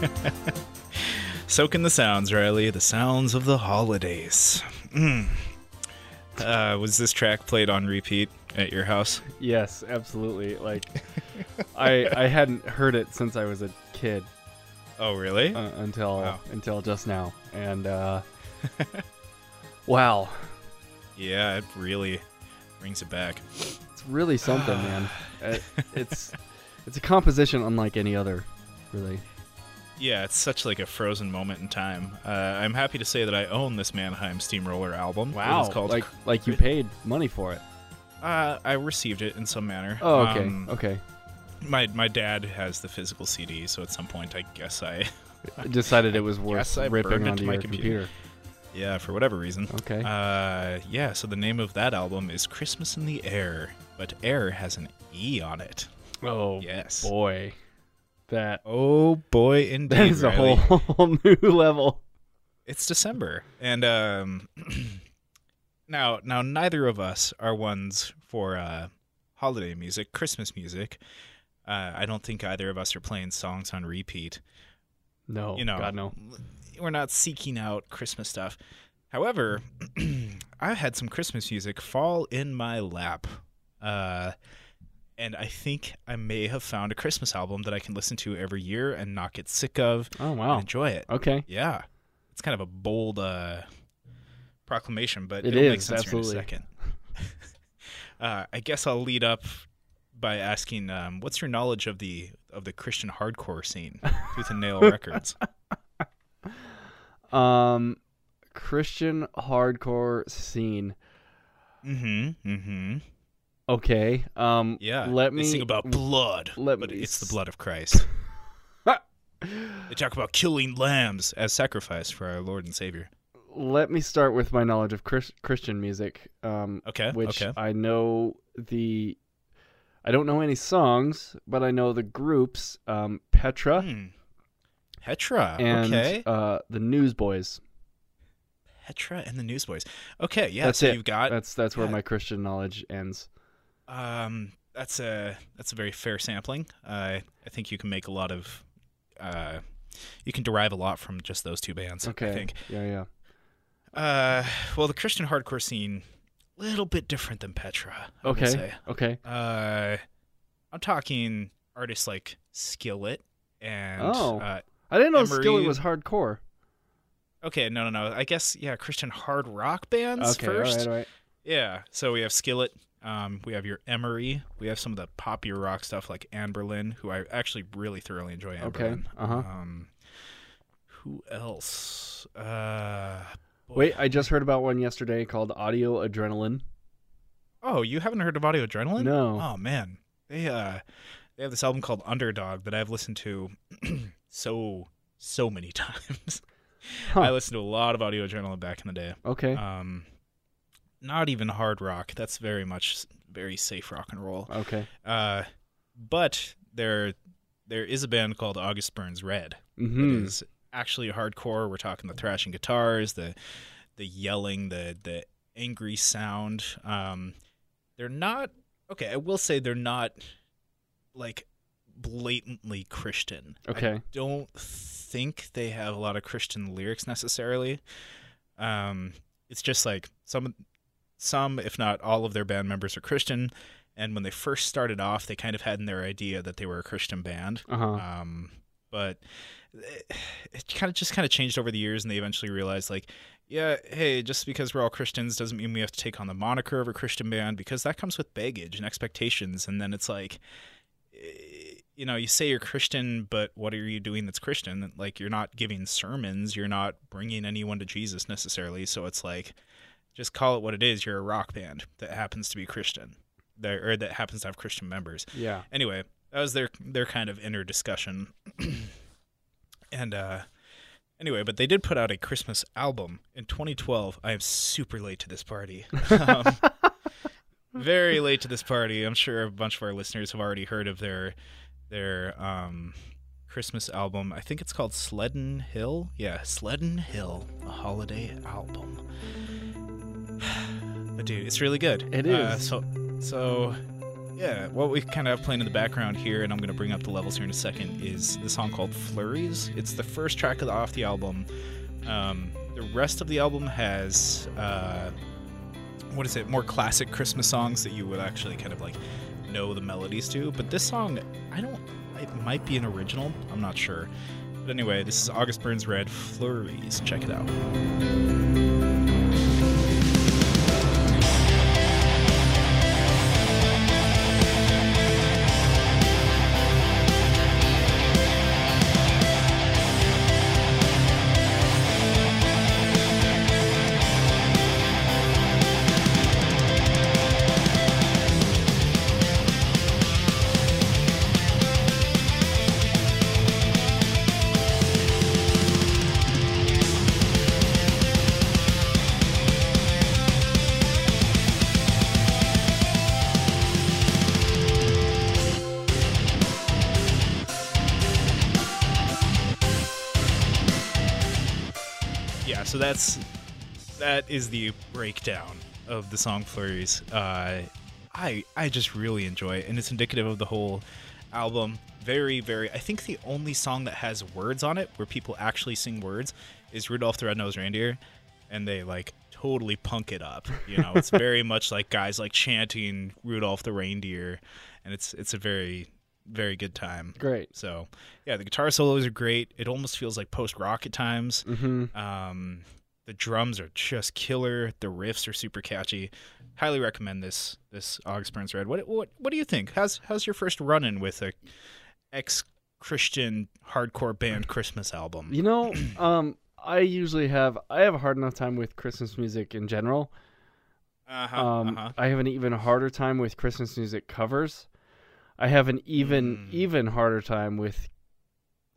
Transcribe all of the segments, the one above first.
Soak in the sounds, Riley. The sounds of the holidays. Mm. Uh, was this track played on repeat at your house? Yes, absolutely. Like, I I hadn't heard it since I was a kid Oh, really? uh, until Wow. until just now, and uh, wow, yeah, it really brings it back. it's really something, man. It, it's it's a composition unlike any other, really. Yeah, it's such like a frozen moment in time. Uh, I'm happy to say that I own this Mannheim Steamroller album. Wow, It's called like like you paid money for it. Uh, I received it in some manner. Oh, okay, Um, okay. My my dad has the physical CD, so at some point I guess I, decided it was worth I ripping onto to my your computer. yeah, for whatever reason. Okay. Uh, yeah. So the name of that album is Christmas in the Air, but Air has an E on it. oh Yes. boy, that Oh boy, indeed. that is a Riley. whole new level. It's December, and um, now now neither of us are ones for uh, holiday music, Christmas music. Uh, I don't think either of us are playing songs on repeat. No, you know, God no. we're not seeking out Christmas stuff. However, I have had some Christmas music fall in my lap. Uh, and I think I may have found a Christmas album that I can listen to every year and not get sick of Oh and wow. enjoy it. Okay. Yeah. It's kind of a bold uh, proclamation, but It it'll make sense absolutely. here in a second. uh, I guess I'll lead up by asking, um, what's your knowledge of the of the Christian hardcore scene, Tooth and Nail Records? Um, Christian hardcore scene. Mm-hmm. Mm-hmm. Okay. Um. Yeah. Let me sing about blood, let but me it's the blood of Christ. they talk about killing lambs as sacrifice for our Lord and Savior. let me start with my knowledge of Chris- Christian music. Um, Okay. which okay. I know the. I don't know any songs, but I know the groups. Um, Petra Hmm. Petra. and okay. uh, the Newsboys. Petra and the Newsboys. Okay. Yeah. That's so it. you've got That's that's where yeah. my Christian knowledge ends. Um, that's a that's a very fair sampling. Uh, I think you can make a lot of, uh, you can derive a lot from just those two bands. Okay. I think. Yeah, yeah. Uh, well, the Christian hardcore scene, a little bit different than Petra. I Okay. Okay. Uh, I'm talking artists like Skillet and. Oh. Uh, I didn't know Emery- Skillet was hardcore. okay, no, no, no. I guess yeah, Christian hard rock bands Okay. first. All right. All right. Yeah. So we have Skillet. Um, we have your Emery. We have some of the poppier rock stuff like Anberlin, who I actually really thoroughly enjoy. Okay, Anberlin. uh-huh. Um, who else? Uh. Wait, I just heard about one yesterday called Audio Adrenaline. Oh, you haven't heard of Audio Adrenaline? No. Oh man, they uh, they have this album called Underdog that I've listened to so so many times. Huh. I listened to a lot of Audio Adrenaline back in the day. Okay. Um, not even hard rock. That's very much very safe rock and roll. okay. Uh, but there there is a band called August Burns Red. It Mm-hmm. is actually hardcore. We're talking the thrashing guitars, the the yelling, the the angry sound. Um, they're not okay. I will say they're not like blatantly Christian. I Okay. don't think they have a lot of Christian lyrics necessarily. Um, it's just like some, some if not all of their band members are Christian, and when they first started off, they kind of had in their idea that they were a Christian band. Uh huh. Um, but it, it kind of just kind of changed over the years, and they eventually realized like. Yeah, hey, just because we're all Christians doesn't mean we have to take on the moniker of a Christian band because that comes with baggage and expectations. And then it's like, eh, you know, you say you're Christian, but what are you doing that's Christian? Like, you're not giving sermons, you're not bringing anyone to Jesus necessarily. So it's like, just call it what it is. You're a rock band that happens to be Christian, that, or that happens to have Christian members. yeah. Anyway, that was their their kind of inner discussion. and uh, anyway, but they did put out a Christmas album in 2012. I am super late to this party. um, very late to this party. I'm sure a bunch of our listeners have already heard of their their um, Christmas album. I think it's called Sleddin' Hill. Yeah, Sleddin' Hill, a holiday album. Dude, it's really good. It Uh, so, so yeah, what we kind of have playing in the background here, and I'm going to bring up the levels here in a second, is the song called Flurries. It's the first track of the, off the album. Um, the rest of the album has, uh, what is it, more classic Christmas songs that you would actually kind of like know the melodies to. But this song, I don't, it might be an original. I'm not sure. But anyway, this is August Burns Red Flurries. Check it out. Is the breakdown of the song Flurries. Uh, I I just really enjoy it, and it's indicative of the whole album. Very, very. I think the only song that has words on it, where people actually sing words, is Rudolph the Red-Nosed Reindeer, and they like totally punk it up. You know, it's very much like guys like chanting Rudolph the Reindeer, and it's it's a very very good time. Great. So, yeah, the guitar solos are great. It almost feels like post rock at times. Mm-hmm. Um, the drums are just killer. The riffs are super catchy. Highly recommend this this August Burns Red. What what what do you think? How's how's your first run in with a ex Christian hardcore band Christmas album? You know, um, I usually have I have a hard enough time with Christmas music in general. Uh-huh, Um, uh-huh. I have an even harder time with Christmas music covers. I have an even Mm. even harder time with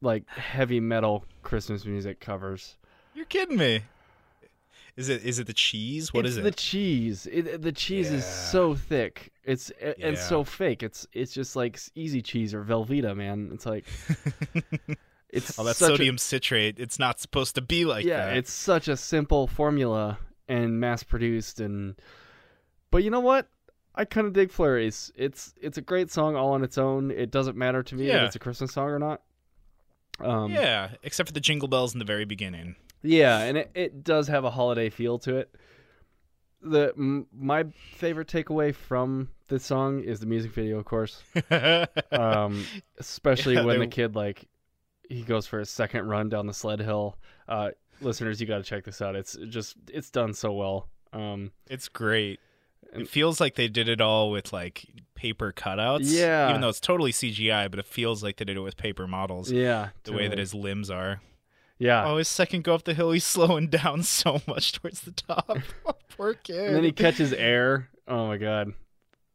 like heavy metal Christmas music covers. You're kidding me. Is it is it the cheese? What it's is the cheese. It, the cheese is so thick. It's and Yeah. so fake. It's it's just like easy cheese or Velveeta, man. It's like it's oh, that's such a- sodium citrate. It's not supposed to be like yeah, that. it's such a simple formula and mass produced and but you know what? I kind of dig Flurries. It's it's a great song all on its own. It doesn't matter to me Yeah. that it's a Christmas song or not. Um, yeah, except for the jingle bells in the very beginning. Yeah, and it, it does have a holiday feel to it. The m- my favorite takeaway from this song is the music video, of course. Um, especially Yeah, when the kid like he goes for his second run down the sled hill. Uh, listeners, you got to check this out. It's just it's done so well. Um, It's great. And- It feels like they did it all with like paper cutouts. Yeah. Even though it's totally CGI, but it feels like they did it with paper models. yeah, The way that his limbs are. Yeah. Oh, his second go up the hill, he's slowing down so much towards the top. Poor kid. and then he catches air. Oh my god!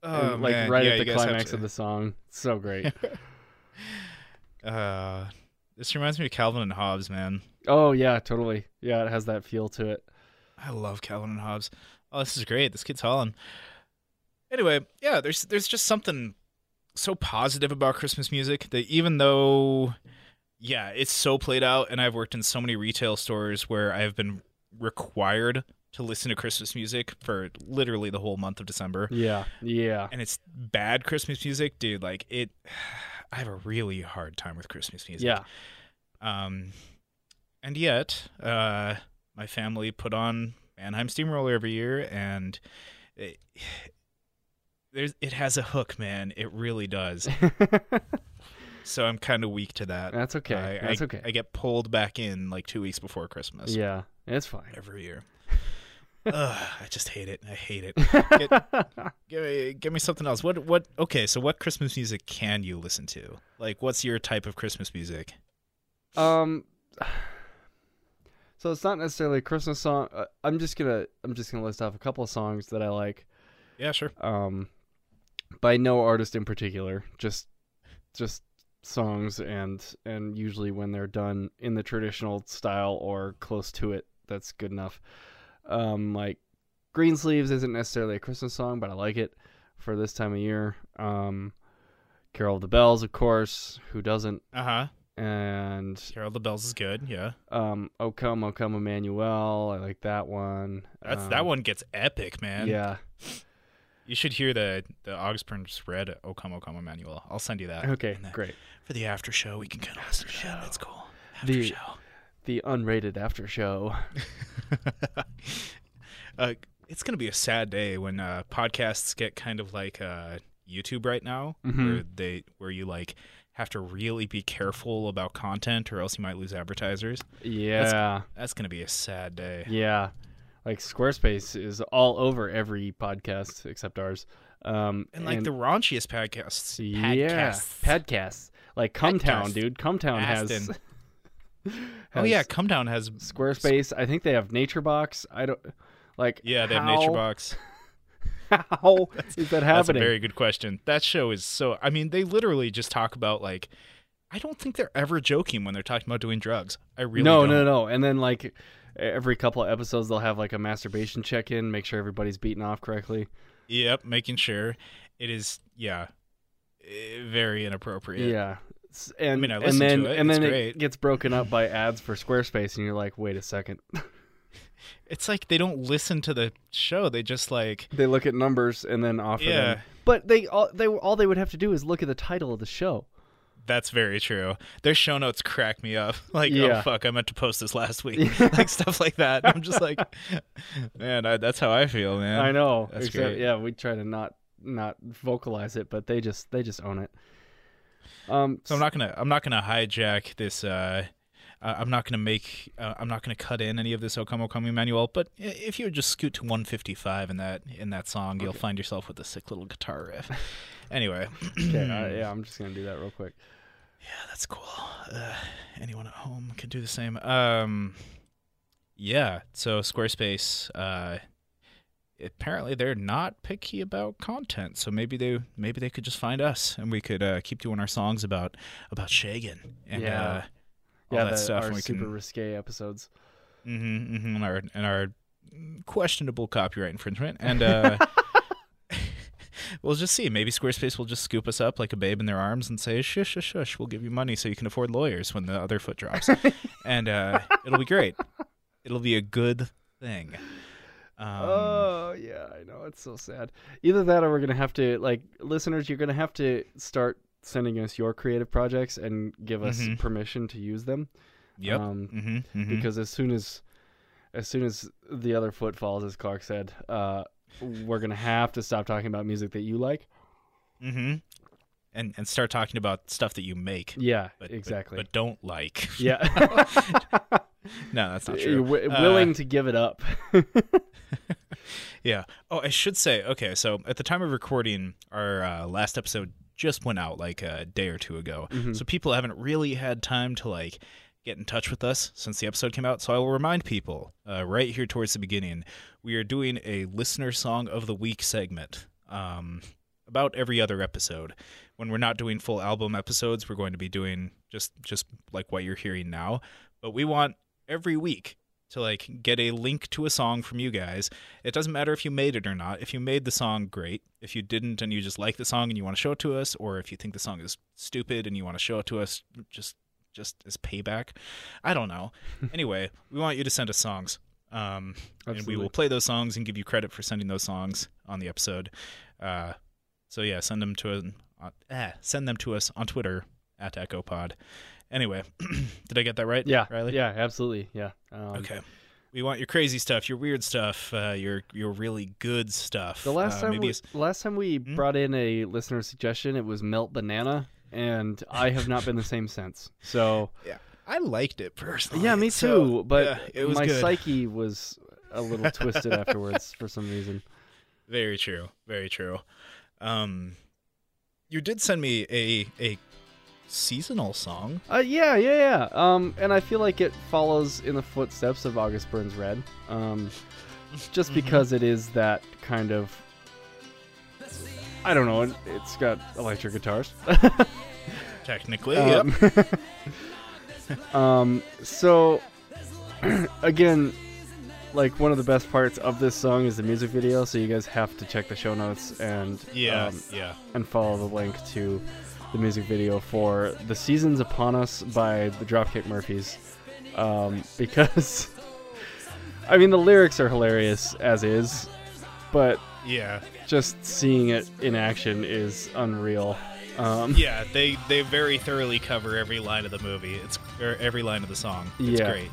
oh, And, like man. right Yeah, at the climax to- of the song. It's so great. Uh, this reminds me of Calvin and Hobbes, man. oh yeah, totally. Yeah, it has that feel to it. I love Calvin and Hobbes. Oh, this is great. This kid's hauling. Anyway, yeah, there's there's just something so positive about Christmas music that even though yeah, it's so played out and I've worked in so many retail stores where I've been required to listen to Christmas music for literally the whole month of December Yeah, yeah. and it's bad Christmas music, dude, like it I have a really hard time with Christmas music. Yeah. Um, and yet, uh, my family put on Mannheim Steamroller every year, and it, there's it has a hook, man. It really does. So I'm kind of weak to that. That's okay. I, That's I- okay. I get pulled back in like two weeks before Christmas yeah, it's fine. every year. Ugh, I just hate it. I hate it. Give me, give me something else. What? What? Okay, so what Christmas music can you listen to? Like, what's your type of Christmas music? Um, so it's not necessarily a Christmas song. Uh, I'm just gonna I'm just gonna list off a couple of songs that I like. Yeah, sure. Um, by no artist in particular, just just songs and and usually when they're done in the traditional style or close to it, that's good enough. Um, like Greensleeves isn't necessarily a Christmas song, but I like it for this time of year. Um, Carol of the Bells, of course. Who doesn't? Uh huh. And Carol of the Bells is good. Yeah, um, "O Come, oh Come, Emmanuel." I like that one. that's Um, that one gets epic, man. Yeah, You should hear the the August Burns Red O Come O Come Emmanuel. I'll send you that. Okay, great. For the after show, we can kind of listen to that. That's cool. After The- show. The unrated after show. uh, it's gonna be a sad day when uh, podcasts get kind of like uh, YouTube right now, Mhm. where they where you like have to really be careful about content, or else you might lose advertisers. Yeah. That's gonna be a sad day. Yeah. Like Squarespace is all over every podcast except ours. Um, And like the raunchiest podcasts, yeah, podcasts. podcasts like Cum Town, Podcast. dude. Cum Town has, Aston. has oh yeah, Cum Town has Squarespace. I think they have NatureBox. I don't like. yeah, they have how- NatureBox. How is that happening? That's a very good question. That show is so. I mean, they literally just talk about like. I don't think they're ever joking when they're talking about doing drugs. I really no, don't. no, no. And then like every couple of episodes, they'll have like a masturbation check-in, make sure everybody's beaten off correctly. Yep, making sure it is. Yeah, eh, very inappropriate. Yeah. And, mean, I and then to it. and It's then great. it gets broken up by ads for Squarespace, and you're like, wait a second. It's like they don't listen to the show. They just like they look at numbers and then offer Yeah. them. But they all they all they would have to do is look at the title of the show. That's very true. Their show notes crack me up. Like, Yeah. oh fuck, I meant to post this last week. like stuff like that. I'm just like, man, I, that's how I feel, man. I know. That's except, great. Yeah, we try to not not vocalize it, but they just they just own it. Um, So I'm not gonna I'm not gonna hijack this. Uh, I'm not gonna make uh, I'm not gonna cut in any of this O Come O Come Emmanuel. But if you just scoot to 155 in that in that song, you'll find yourself with a sick little guitar riff. anyway, okay, uh, yeah, I'm just gonna do that real quick. Yeah, that's cool. Uh, anyone at home can do the same. Um, yeah. So Squarespace, uh, apparently they're not picky about content. So maybe they maybe they could just find us and we could uh, keep doing our songs about about shagging and Yeah. uh, all yeah, that the- stuff. our and we super can risque episodes. hmm hmm and our and our questionable copyright infringement and. Uh, We'll just see. Maybe Squarespace will just scoop us up like a babe in their arms and say, "Shush, shush, shush. We'll give you money so you can afford lawyers when the other foot drops." and uh, it'll be great. It'll be a good thing. Um, oh yeah, I know it's so sad. Either that, or we're gonna have to like listeners. You're gonna have to start sending us your creative projects and give us Mhm. permission to use them. yep. Um, hmm hmm because as soon as as soon as the other foot falls as clark said uh we're gonna have to stop talking about music that you like Mm-hmm. and and start talking about stuff that you make, yeah but, but- exactly but, don't like. yeah no, that's not true. wi- Uh, willing to give it up Yeah. Oh, I should say. Okay, so at the time of recording, our uh, last episode just went out like a day or two ago. Mhm. So people haven't really had time to like get in touch with us since the episode came out. So I will remind people uh, right here towards the beginning, we are doing a listener song of the week segment. Um, about every other episode. When we're not doing full album episodes, we're going to be doing just just like what you're hearing now. But we want every week to like get a link to a song from you guys. It doesn't matter if you made it or not. If you made the song, great. If you didn't and you just like the song and you want to show it to us, or if you think the song is stupid and you want to show it to us, just just as payback. I don't know. anyway, we want you to send us songs. Um, and we will play those songs and give you credit for sending those songs on the episode. Uh, so yeah, send them to uh, eh, send them to us on Twitter at EchoPod. Anyway, did I get that right? yeah Riley. yeah absolutely yeah um, Okay. We want your crazy stuff, your weird stuff, uh, your your really good stuff. the last Uh, time maybe we, last time we Hmm? brought in a listener suggestion it was melt banana and i have not been the same since so yeah, I liked it personally. yeah me too So, but yeah, my good. psyche was a little twisted afterwards for some reason Very true. Very true. Um, you did send me a a seasonal song. Uh, yeah, yeah, yeah. Um, and I feel like it follows in the footsteps of August Burns Red. Um, just Mhm. because it is that kind of. I don't know. It, it's got electric guitars. Technically, yep. um, um, so again, like one of the best parts of this song is the music video. So you guys have to check the show notes and Yeah, um, yeah. and follow the link to the music video for "The Seasons Upon Us" by the Dropkick Murphys, um, because I mean the lyrics are hilarious as is, but Yeah, Just seeing it in action is unreal. Um, yeah. They they very thoroughly cover every line of the movie. It's or every line of the song. It's Yeah. great,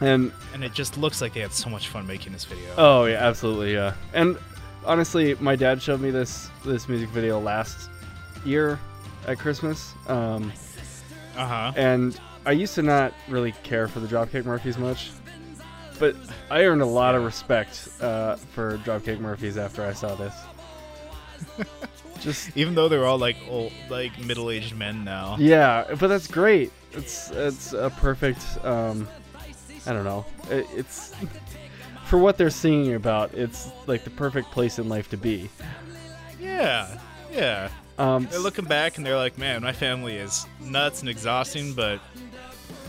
and and it just looks like they had so much fun making this video. oh yeah, absolutely yeah. And honestly, my dad showed me this this music video last year at Christmas. Um, Uh huh. and I used to not really care for the Dropkick Murphys much, but I earned a lot of respect uh, for Dropkick Murphys after I saw this. Just Even though they're all like old, like middle-aged men now. yeah, but that's great. It's it's a perfect. Um, I don't know. It, it's for what they're singing about. It's like the perfect place in life to be. Yeah, yeah. Um, They're looking back and they're like, man, my family is nuts and exhausting, but,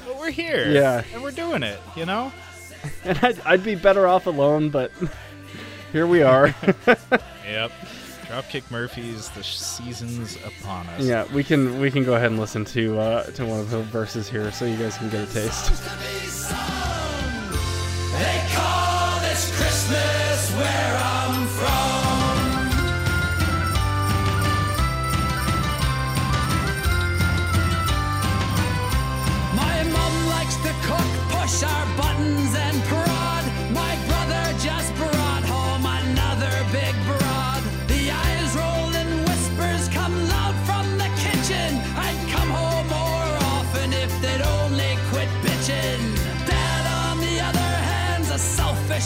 but we're here. Yeah. And we're doing it, you know? and I'd, I'd be better off alone, but here we are. Yep. Dropkick Murphys, the season's upon us. yeah, we can we can go ahead and listen to uh, to one of the verses here, so you guys can get a taste. They call this Christmas where I'm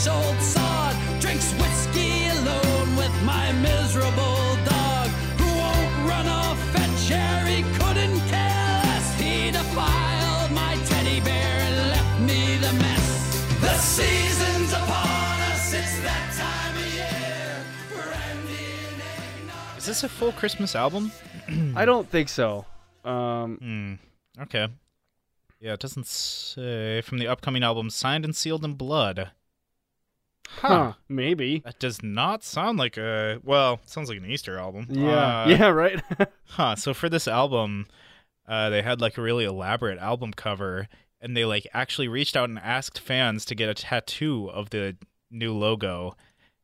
selfish old sod. Drinks whiskey alone with my miserable dog. Who won't run off at Jerry, couldn't care less. He defiled my teddy bear and left me the mess. The season's upon us, it's that time of year. Brandy and eggnog. Is this a full Christmas album? I don't think so. Um, Hmm. Okay. Yeah, it doesn't say from the upcoming album Signed and Sealed in Blood. Huh? Maybe. That does not sound like a well, it sounds like an Easter album. Yeah. Uh, yeah. Right. Huh. So for this album, uh, they had like a really elaborate album cover, and they like actually reached out and asked fans to get a tattoo of the new logo,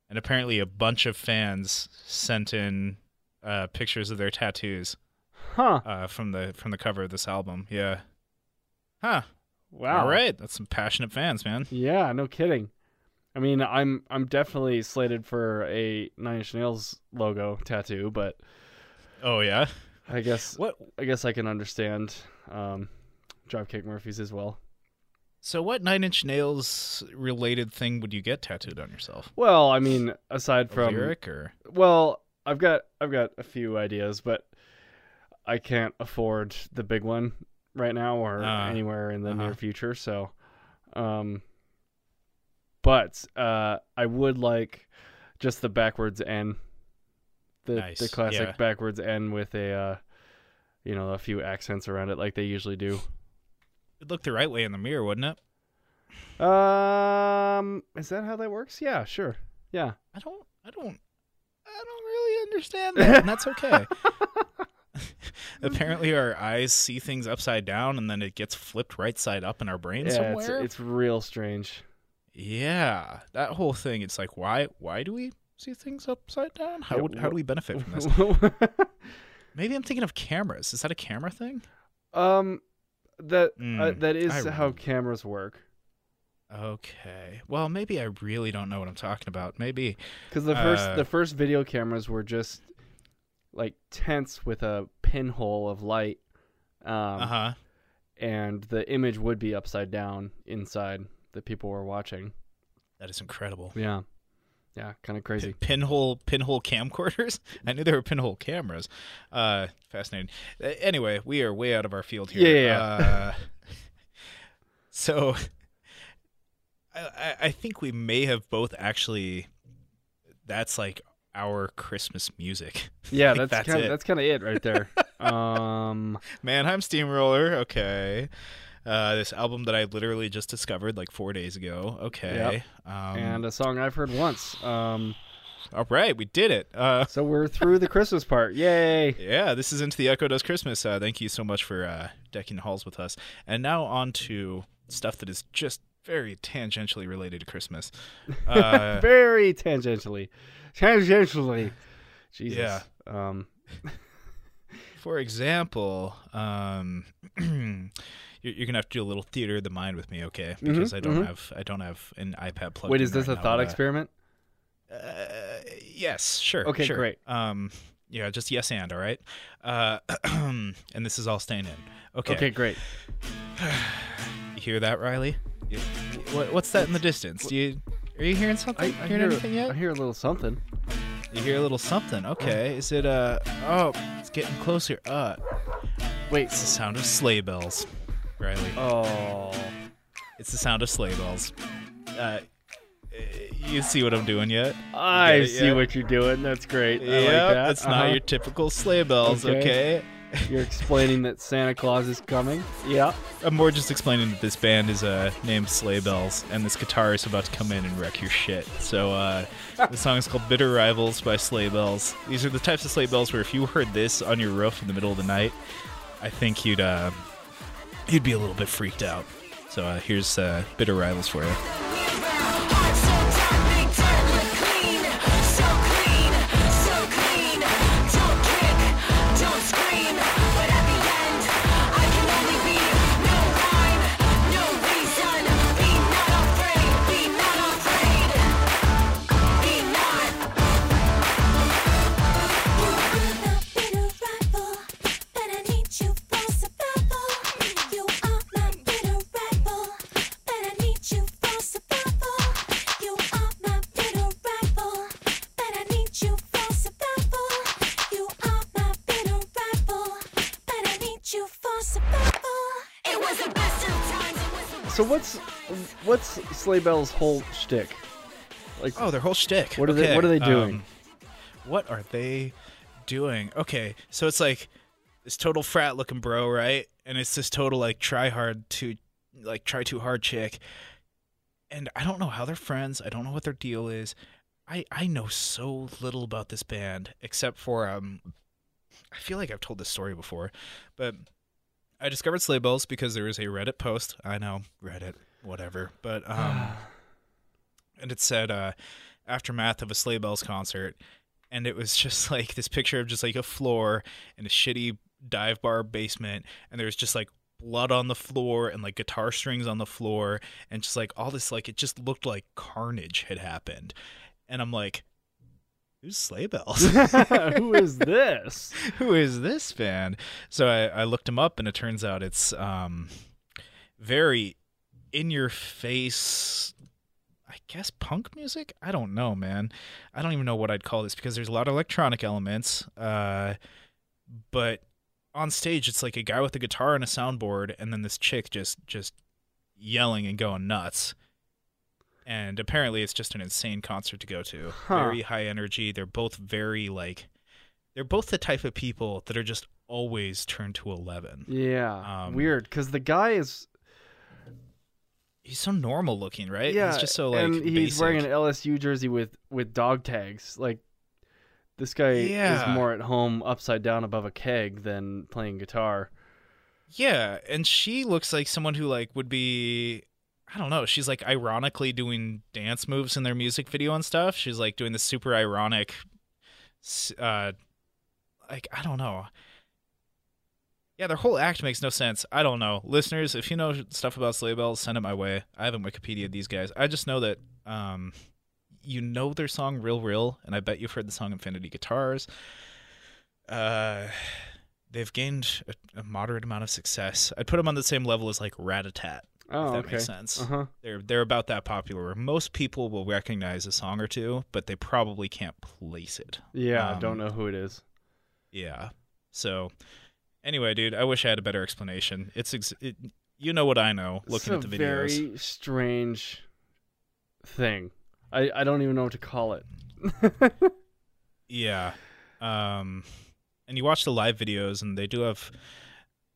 and apparently a bunch of fans sent in uh, pictures of their tattoos huh. uh, from the from the cover of this album. Yeah. Huh. Wow. All right. That's some passionate fans, man. Yeah. No kidding. I mean, I'm I'm definitely slated for a Nine Inch Nails logo tattoo, but Oh yeah. I guess What? I guess I can understand um, Dropkick Murphys as well. So what Nine Inch Nails related thing would you get tattooed on yourself? Well, I mean, aside from lyric or? well, I've got I've got a few ideas, but I can't afford the big one right now or Ah, anywhere in the uh-huh. near future. So, um, but uh, I would like just the backwards N, the Nice, the classic yeah. backwards N with a uh, you know a few accents around it like they usually do. It'd look the right way in the mirror, wouldn't it? Um, is that how that works? Yeah, sure. Yeah. I don't. I don't. I don't really understand that, and that's okay. Apparently, our eyes see things upside down, and then it gets flipped right side up in our brain Yeah, it's, it's real strange. Yeah, that whole thing. It's like, why? Why do we see things upside down? How Yeah, would, how do we benefit from this? Maybe I'm thinking of cameras. Is that a camera thing? um, that uh, Mm, that is I- how cameras work. Okay. Well, maybe I really don't know what I'm talking about. Maybe. Because the first Uh, the first video cameras were just like tents with a pinhole of light, um, Uh huh. and the image would be upside down inside that people were watching. That is incredible. Yeah, yeah, kind of crazy. pinhole pinhole camcorders. I knew there were pinhole cameras. Uh, fascinating. Anyway, we are way out of our field here. Yeah, yeah, Uh, so, I, I- think we may have both actually. That's like our Christmas music. Yeah, think that's that's kind of that's kind of it right there. um, Mannheim Steamroller. Okay. Uh, this album that I literally just discovered like four days ago. Okay. Um, and a song I've heard once. Um, all right, we did it. Uh, so we're through the Christmas part. Yay! Yeah, this is Into the Echo Does Christmas. Uh, thank you so much for uh, decking the halls with us. And now on to stuff that is just very tangentially related to Christmas. Uh, Very tangentially. Tangentially. Jesus. Yeah. Um, for example, um, you're, you're gonna have to do a little theater of the mind with me, okay? Because I don't mhm. have I don't have an iPad plugged. wait, is this right a now, thought uh, experiment? Uh, yes, sure. Okay, sure. great. Um, yeah, just yes and all right. Uh, and this is all staying in. Okay. Okay, great. You hear that, Riley? You, what, what's that in the distance? Do you are you hearing I, something? I hearing hear, anything yet? I hear a little something. You hear a little something. Okay. Is it uh? Oh, it's getting closer. Uh, Wait. it's the sound of sleigh bells, Riley. Oh. It's the sound of sleigh bells. Uh, you see what I'm doing yet? I see yet? what you're doing. That's great. I like Yeah, that. it's Uh-huh. not your typical sleigh bells, Okay. okay? You're explaining that Santa Claus is coming. Yeah. I'm more just explaining that this band is uh, named Sleigh Bells, and this guitar is about to come in and wreck your shit. So uh, the song is called "Bitter Rivals" by Sleigh Bells. These are the types of sleigh bells where if you heard this on your roof in the middle of the night, I think you'd uh, you'd be a little bit freaked out. So uh, here's uh, "Bitter Rivals" for you. So what's what's Sleigh Bell's whole shtick? Like, Oh, their whole shtick. What are they- what are they doing? um, what are they doing? Okay, so it's like this total frat looking bro, right? And it's this total like try hard to like try too hard chick. And I don't know how they're friends. I don't know what their deal is. I I know so little about this band except for um I feel like I've told this story before, but I discovered Sleigh Bells because there was a Reddit post. I know Reddit, whatever, but um and it said uh, aftermath of a sleigh bells concert. And it was just like this picture of just like a floor in a shitty dive bar basement. And there's just like blood on the floor and like guitar strings on the floor. And just like all this like it just looked like carnage had happened. And i'm like who's sleigh bells who is this? who is this band? So I, I looked him up, and it turns out it's um, very in your face. I guess punk music. I don't know, man. I don't even know what I'd call this because there's a lot of electronic elements. Uh, but on stage, it's like a guy with a guitar and a soundboard, and then this chick just just yelling and going nuts. And apparently, it's just an insane concert to go to. Huh. Very high energy. They're both very like, they're both the type of people that are just always turned to eleven. Yeah, Um, weird. Because the guy is He's so normal looking, right? yeah, he's just so like and he's basic. wearing an LSU jersey with with dog tags. Like this guy Yeah. is more at home upside down above a keg than playing guitar. Yeah, and she looks like someone who like would be I don't know, she's like ironically doing dance moves in their music video and stuff. She's like doing this super ironic uh like I don't know. Yeah, their whole act makes no sense. I don't know. Listeners, if you know stuff about sleigh bells, send it my way. I haven't Wikipedia these guys. I just know that um you know their song Rill Rill, and I bet you've heard the song Infinity Guitars. Uh they've gained a, a moderate amount of success. I'd put them on the same level as like Ratatat. Oh, if that okay. makes sense. Uh huh. They're they're about that popular. Where most people will recognize a song or two, but they probably can't place it. Yeah, Um, don't know who it is. Yeah. So, anyway, dude, I wish I had a better explanation. It's ex- it, you know what I know looking at the videos. very strange thing. I I don't even know what to call it. Yeah. Um, and you watch the live videos, and they do have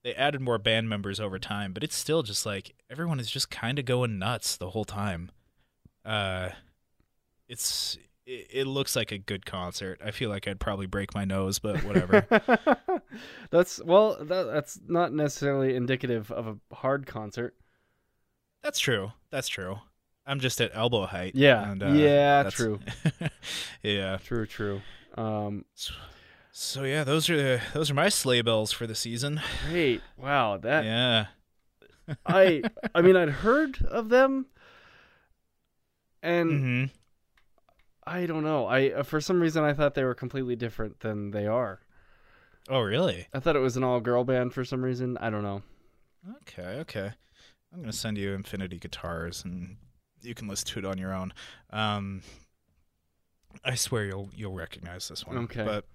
they added more band members over time, but it's still just like everyone is just kind of going nuts the whole time. Uh, it's it, it looks like a good concert. I feel like I'd probably break my nose, but whatever. that's well, that, that's not necessarily indicative of a hard concert. That's true. That's true. I'm just at elbow height. Yeah. and, uh, Yeah, true. yeah. True, true. Um, So yeah, those are those are my sleigh bells for the season. great. Wow, that Yeah. I I mean I'd heard of them and hmm I don't know. I uh, for some reason I thought they were completely different than they are. Oh really? I thought it was an all-girl band for some reason. I don't know. Okay. Okay. I'm gonna send you Infinity guitars, and you can listen to it on your own. Um, I swear you'll you'll recognize this one. Okay. But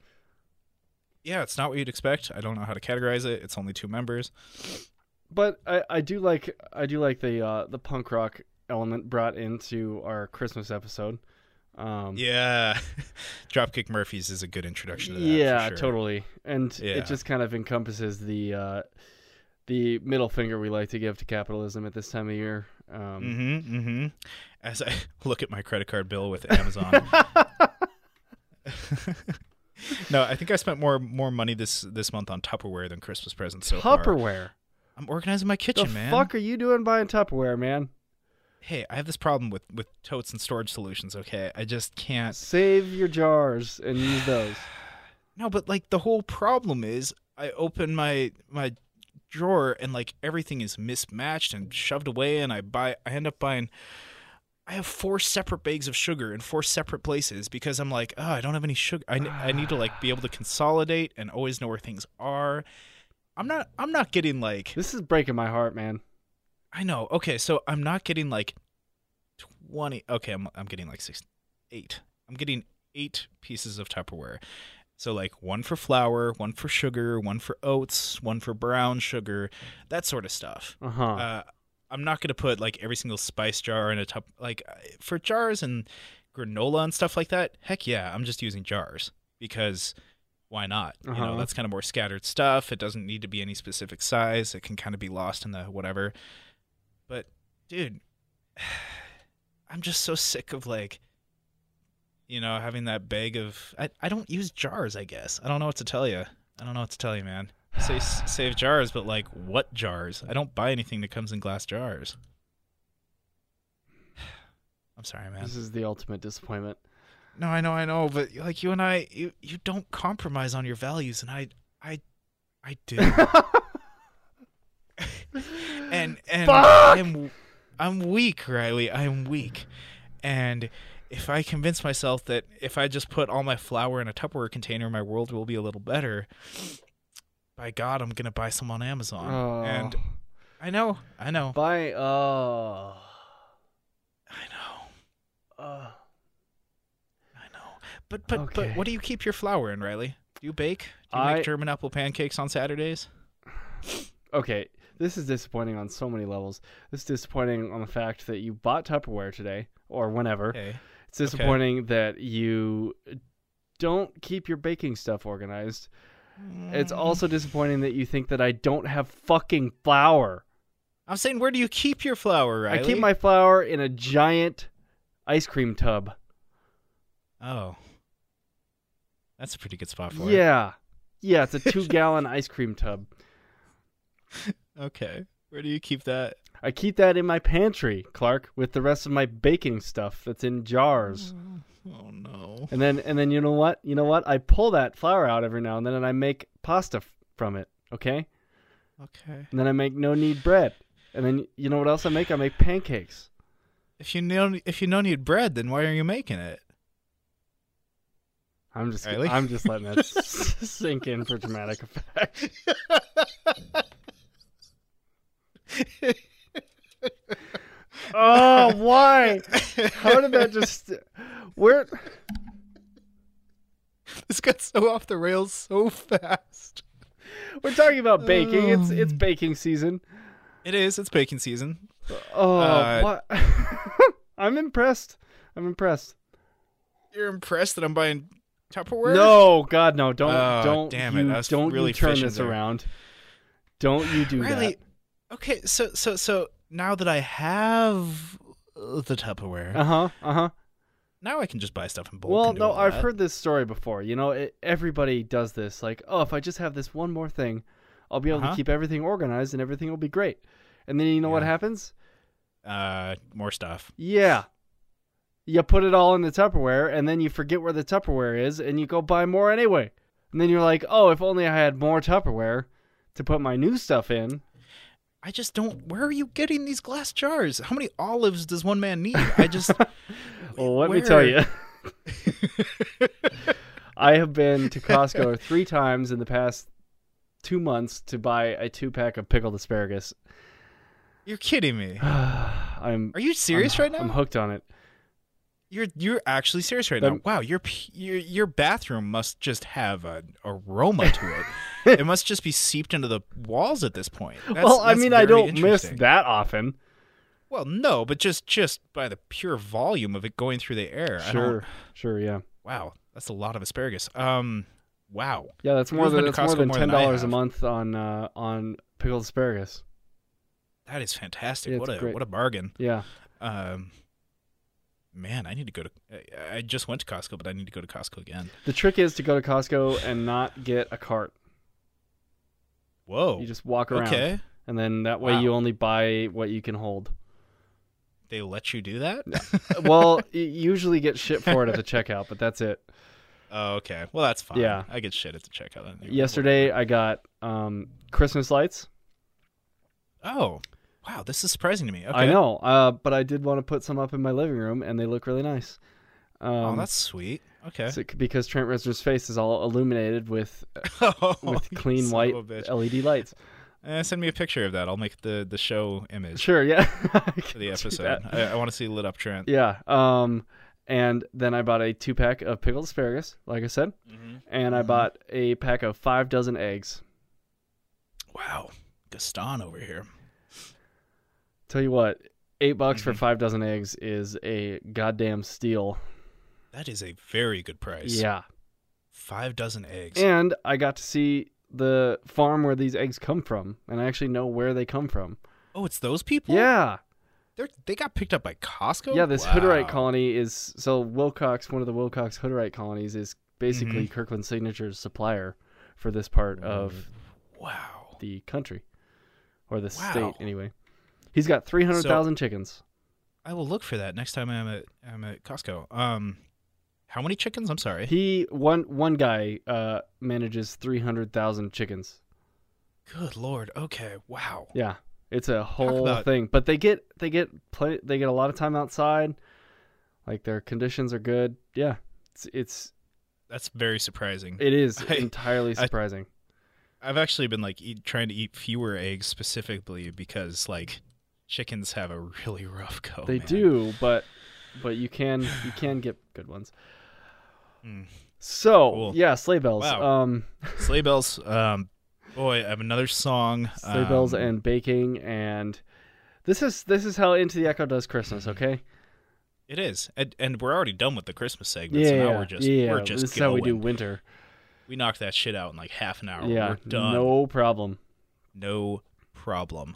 yeah, it's not what you'd expect. I don't know how to categorize it. It's only two members. But I, I do like I do like the uh, the punk rock element brought into our Christmas episode. Um, Yeah, Dropkick Murphys is a good introduction to that. for yeah, sure. totally. And Yeah. it just kind of encompasses the uh, the middle finger we like to give to capitalism at this time of year. Um, Mm-hmm. Mm-hmm. As I look at my credit card bill with Amazon. no, I think I spent more more money this this month on Tupperware than Christmas presents so far. Tupperware. I'm organizing my kitchen, the man. fuck are you doing buying Tupperware, man? Hey, I have this problem with with totes and storage solutions. Okay, I just can't. Save your jars and use those. No, but like the whole problem is, I open my my drawer and like everything is mismatched and shoved away, and I buy. I end up buying. I have four separate bags of sugar in four separate places because I'm like, oh, I don't have any sugar. I, I need to like be able to consolidate and always know where things are. I'm not. I'm not getting like. This is breaking my heart, man. I know. Okay, so I'm not getting like twenty. Okay, I'm I'm getting like six, eight. I'm getting eight pieces of Tupperware. So like one for flour, one for sugar, one for oats, one for brown sugar, that sort of stuff. Uh-huh. Uh, I'm not gonna put like every single spice jar in a tup. Like for jars and granola and stuff like that. Heck yeah, I'm just using jars because why not? You know, Uh-huh. that's kind of more scattered stuff. It doesn't need to be any specific size. It can kind of be lost in the whatever. But dude, I'm just so sick of like you know, having that bag of I, I don't use jars, I guess. I don't know what to tell you. I don't know what to tell you, man. Say save jars, but like what jars? I don't buy anything that comes in glass jars. I'm sorry, man. This is the ultimate disappointment. No, I know, I know, but like you and I, you you don't compromise on your values, and I, I, I do. and and Fuck! I'm I'm weak, Riley. I'm weak, and if I convince myself that if I just put all my flour in a Tupperware container, my world will be a little better. By God, I'm gonna buy some on Amazon, Oh. and I know, I know, Buy oh I know. uh, I know. But but Okay. but what do you keep your flour in, Riley? Do you bake? Do you I- make German apple pancakes on Saturdays? okay. This is disappointing on so many levels. This is disappointing on the fact that you bought Tupperware today or whenever. Okay. It's disappointing that you don't keep your baking stuff organized. It's also disappointing that you think that I don't have fucking flour. I'm saying, where do you keep your flour, Riley? I keep my flour in a giant ice cream tub. Oh. That's a pretty good spot for it. Yeah. Yeah, it's a two gallon ice cream tub. Okay. Where do you keep that? I keep that in my pantry, Clark, with the rest of my baking stuff that's in jars. Mm. Oh no. And then and then you know what? You know what? I pull that flour out every now and then and I make pasta f- from it, okay? Okay. And then I make no knead bread. And then you know what else I make? I make pancakes. If you know if you don't need bread, then why are you making it? I'm just Really? I'm just letting that s- sink in for dramatic effect. oh, why? How did that just where This got so off the rails so fast. We're talking about baking. It's it's baking season. It is. It's baking season. Oh, Uh, what? I'm impressed. I'm impressed. You're impressed that I'm buying Tupperware? No, God, no! Don't, Oh, don't, damn it. you, I was don't really you turn this there. around. Don't you do Riley. Okay, so so so now that I have the Tupperware. Uh huh. Uh huh. Now I can just buy stuff in bulk. Well, no, I've that. heard this story before. You know, it, everybody does this. Like, oh, if I just have this one more thing, I'll be able Uh-huh. to keep everything organized and everything will be great. And then you know what happens? Uh, more stuff. Yeah. You put it all in the Tupperware and then you forget where the Tupperware is and you go buy more anyway. And then you're like, oh, if only I had more Tupperware to put my new stuff in. I just don't. Where are you getting these glass jars? How many olives does one man need? I just. Well, let me tell you. I have been to Costco three times in the past two months to buy a two pack of pickled asparagus. You're kidding me. I'm Are you serious I'm, right now? I'm hooked on it. You're you're actually serious right now. Um, Wow, your your your bathroom must just have an aroma to it. it must just be seeped into the walls at this point. That's- well, I mean, I don't miss that often. Well, no, but just just by the pure volume of it going through the air. Sure, sure, yeah, Wow, that's a lot of asparagus. Um, wow. yeah. That's more than that's more than ten dollars a month on uh, on pickled asparagus. That is fantastic. Yeah, what a great. what a bargain. Yeah, Um, man, I need to go to. I, I just went to Costco, but I need to go to Costco again. the trick is to go to Costco and not get a cart. Whoa. You just walk around, okay. and then that way Wow. you only buy what you can hold. They let you do that? well, you usually get shit for it at the checkout, but that's it. oh, okay. Well, that's fine. Yeah. I get shit at the checkout. Yesterday, I got um, Christmas lights. Oh, wow. This is surprising to me. Okay. I know, uh, but I did want to put some up in my living room, and they look really nice. Um, Oh, that's sweet. Okay. so- because Trent Reznor's face is all illuminated with Oh, with clean white of a bitch. LED lights. Eh, send me a picture of that. I'll make the the show image Sure, yeah. for the episode. I, I want to see lit up Trent. yeah. Um, and then I bought a two pack of pickled asparagus, like I said, Mhm. and I Mhm. bought a pack of five dozen eggs. Wow, Gaston over here. Tell you what, eight bucks for Mhm. five dozen eggs is a goddamn steal. That is a very good price. Yeah. Five dozen eggs. And I got to see the farm where these eggs come from, and I actually know where they come from. oh, it's those people. Yeah. They're they got picked up by Costco. Yeah, this wow. Hutterite colony is so Wilcox, one of the Wilcox Hutterite colonies, is basically Mhm. Kirkland Signature's supplier for this part of Wow. the country or the Wow. state anyway. He's got three hundred thousand chickens. I will look for that next time I'm at I'm at Costco. Um, how many chickens? I'm sorry. He one one guy uh, manages three hundred thousand chickens. Good lord. Okay. Wow. Yeah, it's a whole about- thing. But they get they get play, they get a lot of time outside. Like their conditions are good. Yeah, it's it's That's very surprising. it is I- entirely I- surprising. I've actually been like eat, trying to eat fewer eggs specifically because like chickens have a really rough go. they man. do, but but you can you can get good ones. Mm. So Cool. yeah, sleigh bells. Wow. Um, Sleigh bells. Um, boy, I have another song. sleigh bells um, and baking and this is this is how into the echo does christmas Mm-hmm. okay It is, and, and we're already done with the Christmas segment. yeah so now yeah, we're just yeah we're just this is how we do winter We knocked that shit out in like half an hour. yeah we're done. no problem no problem.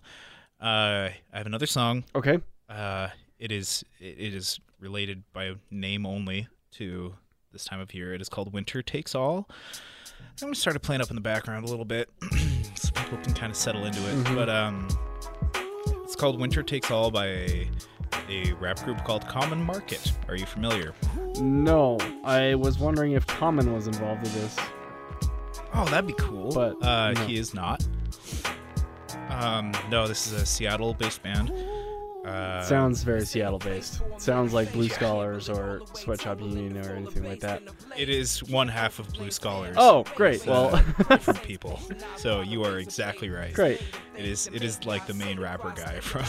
Uh, I have another song. okay Uh, it is it is related by name only to this time of year. It is called Winter Takes All. I'm gonna start it playing up in the background a little bit, so people can kind of settle into it. Mhm. But um, it's called Winter Takes All by a, a rap group called Common Market. Are you familiar? no i was wondering if common was involved with this Oh, that'd be cool. But, uh, no. he is not. Um, no, this is a Seattle-based band. Uh, sounds very seattle based sounds like blue scholars or sweatshop union or anything like that It is one half of Blue Scholars. oh great It's, well uh, different people. So you are exactly right. great It is. It is like the main rapper guy from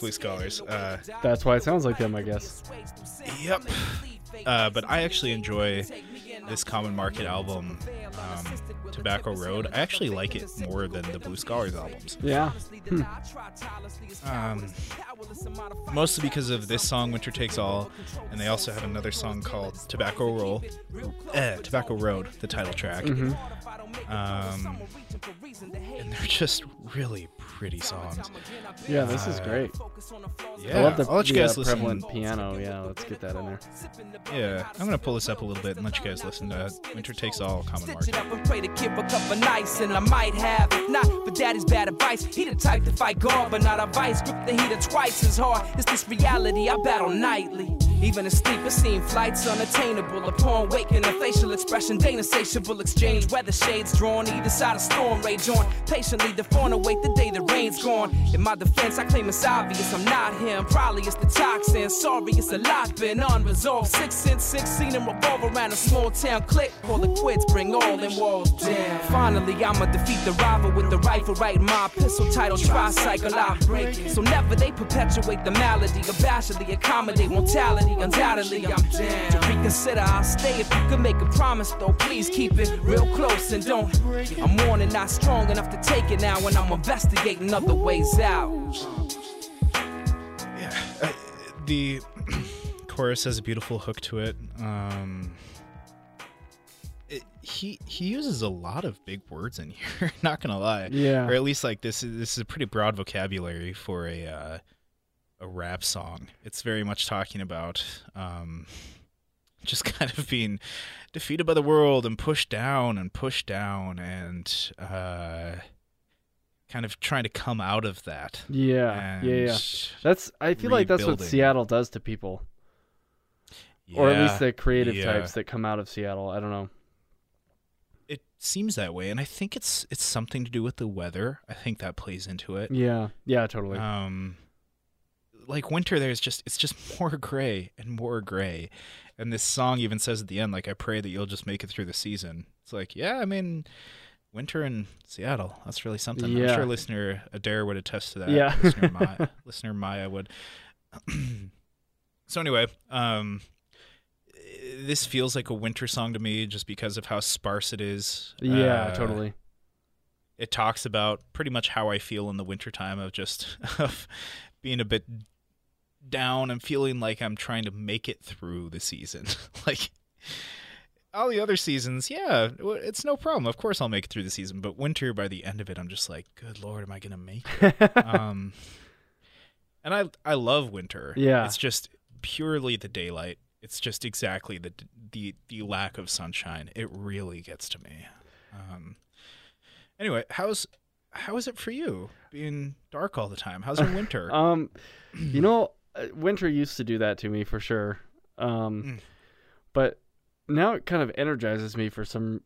Blue Scholars. Uh, that's why it sounds like them i guess yep. Uh, but I actually enjoy this Common Market album, um, Tobacco Road. I actually like it more than the Blue Scholars albums. yeah Um, mostly because of this song, Winter Takes All, and they also have another song called Tobacco Roll, eh, Tobacco Road, the title track. Mhm. Um, and they're just really, pretty songs. Yeah, this is Uh, great. Yeah, I love the, I'll let you the, guys uh, listen. prevalent piano. Yeah, let's get that in there. Yeah, I'm gonna pull this up a little bit and let you guys listen to Winter Takes All, Common Stitch it Market. Up and pray the kid recover nice, and I might have. If not, for daddy's bad advice. He the type to fight God, but not a vice. Grip the heater twice as hard. It's this reality I battle nightly. Even in sleep, it seems flights unattainable. Upon waking, a facial expression, Dana satiable exchange. Weather shades drawn, either side of storm rage on. Patiently, the fawn await the day the rain's gone. In my defense, I claim it's obvious I'm not him. Probably it's the toxin. Sorry, it's a lot been unresolved. Six and sixteen and revolve around a small town click. Call the quits, bring all in walls down. Finally, I'ma defeat the rival with the right in my pistol title. Tricycle outbreak. So never they perpetuate the malady. Abashedly accommodate mortality. Undoubtedly, I'm down. To reconsider, I'll stay if you could make a promise, though. Please keep it real close and don't. I'm warning, not strong enough to take it now, and I'm investigating other ways out. Yeah, uh, the chorus has a beautiful hook to it. Um, he he uses a lot of big words in here. Not gonna lie, Yeah. or at least like this is this is a pretty broad vocabulary for a uh, a rap song. It's very much talking about um, just kind of being defeated by the world and pushed down and pushed down and uh, kind of trying to come out of that. Yeah, yeah, yeah. That's. I feel like that's what. Seattle does to people, or at least the creative yeah. types that come out of Seattle. I don't know. It seems that way, and I think it's it's something to do with the weather. I think that plays into it. Yeah, yeah, totally. Um, like winter, there's just it's just more gray and more gray, and this song even says at the end, like, "I pray that you'll just make it through the season." It's like, yeah, I mean, winter in Seattle, that's really something. I'm sure listener Adair would attest to that. Yeah. listener Maya, listener Maya would. so anyway, um, this feels like a winter song to me, just because of how sparse it is. yeah, Uh, totally. it talks about pretty much how I feel in the wintertime of just of being a bit down and feeling like I'm trying to make it through the season. like all the other seasons, yeah, it's no problem. Of course I'll make it through the season, but winter by the end of it I'm just like, good lord, am I going to make it? um and I I love winter. Yeah. It's just purely the daylight. It's just exactly the the the lack of sunshine. It really gets to me. Um Anyway, how's how is it for you being dark all the time? How's your winter? Um, you know, uh, winter used to do that to me for sure. Um, Mm. but now it kind of energizes me for some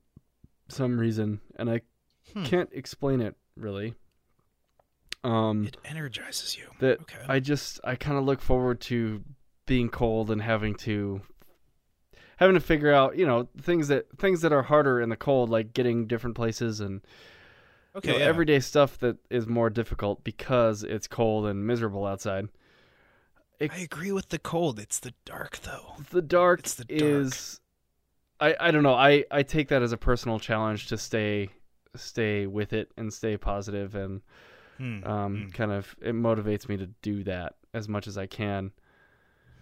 some reason, and I Hmm. can't explain it really. Um, it energizes you. that okay. I just I kind of look forward to being cold and having to having to figure out you know things that things that are harder in the cold, like getting different places and you okay, know, yeah. everyday stuff that is more difficult because it's cold and miserable outside. I agree with the cold. It's the dark though. the dark It's the dark. is I I don't know. I I take that as a personal challenge to stay stay with it and stay positive and Hmm. um hmm, kind of it motivates me to do that as much as I can.